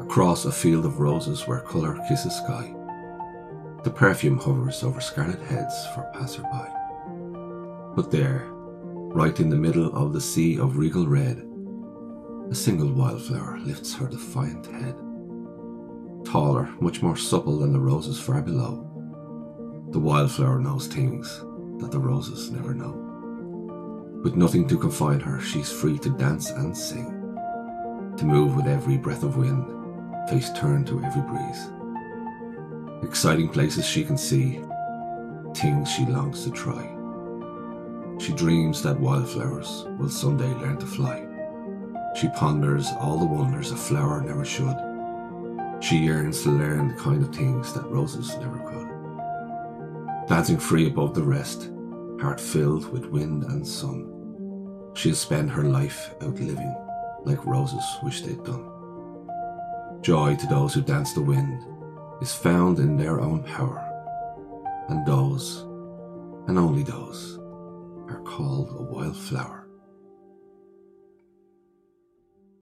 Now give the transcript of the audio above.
across a field of roses where colour kisses sky. The perfume hovers over scarlet heads for passerby. But there, right in the middle of the sea of regal red, a single wildflower lifts her defiant head. Taller, much more supple than the roses far below, the wildflower knows things that the roses never know. With nothing to confine her, she's free to dance and sing, to move with every breath of wind, face turned to every breeze exciting places she can see, things she longs to try. She dreams that wildflowers will someday learn to fly. She ponders all the wonders a flower never should. She yearns to learn the kind of things that roses never could. Dancing free above the rest, heart filled with wind and sun, she'll spend her life out living like roses wish they'd done. Joy to those who dance the wind is found in their own power, and those, and only those, are called a wildflower.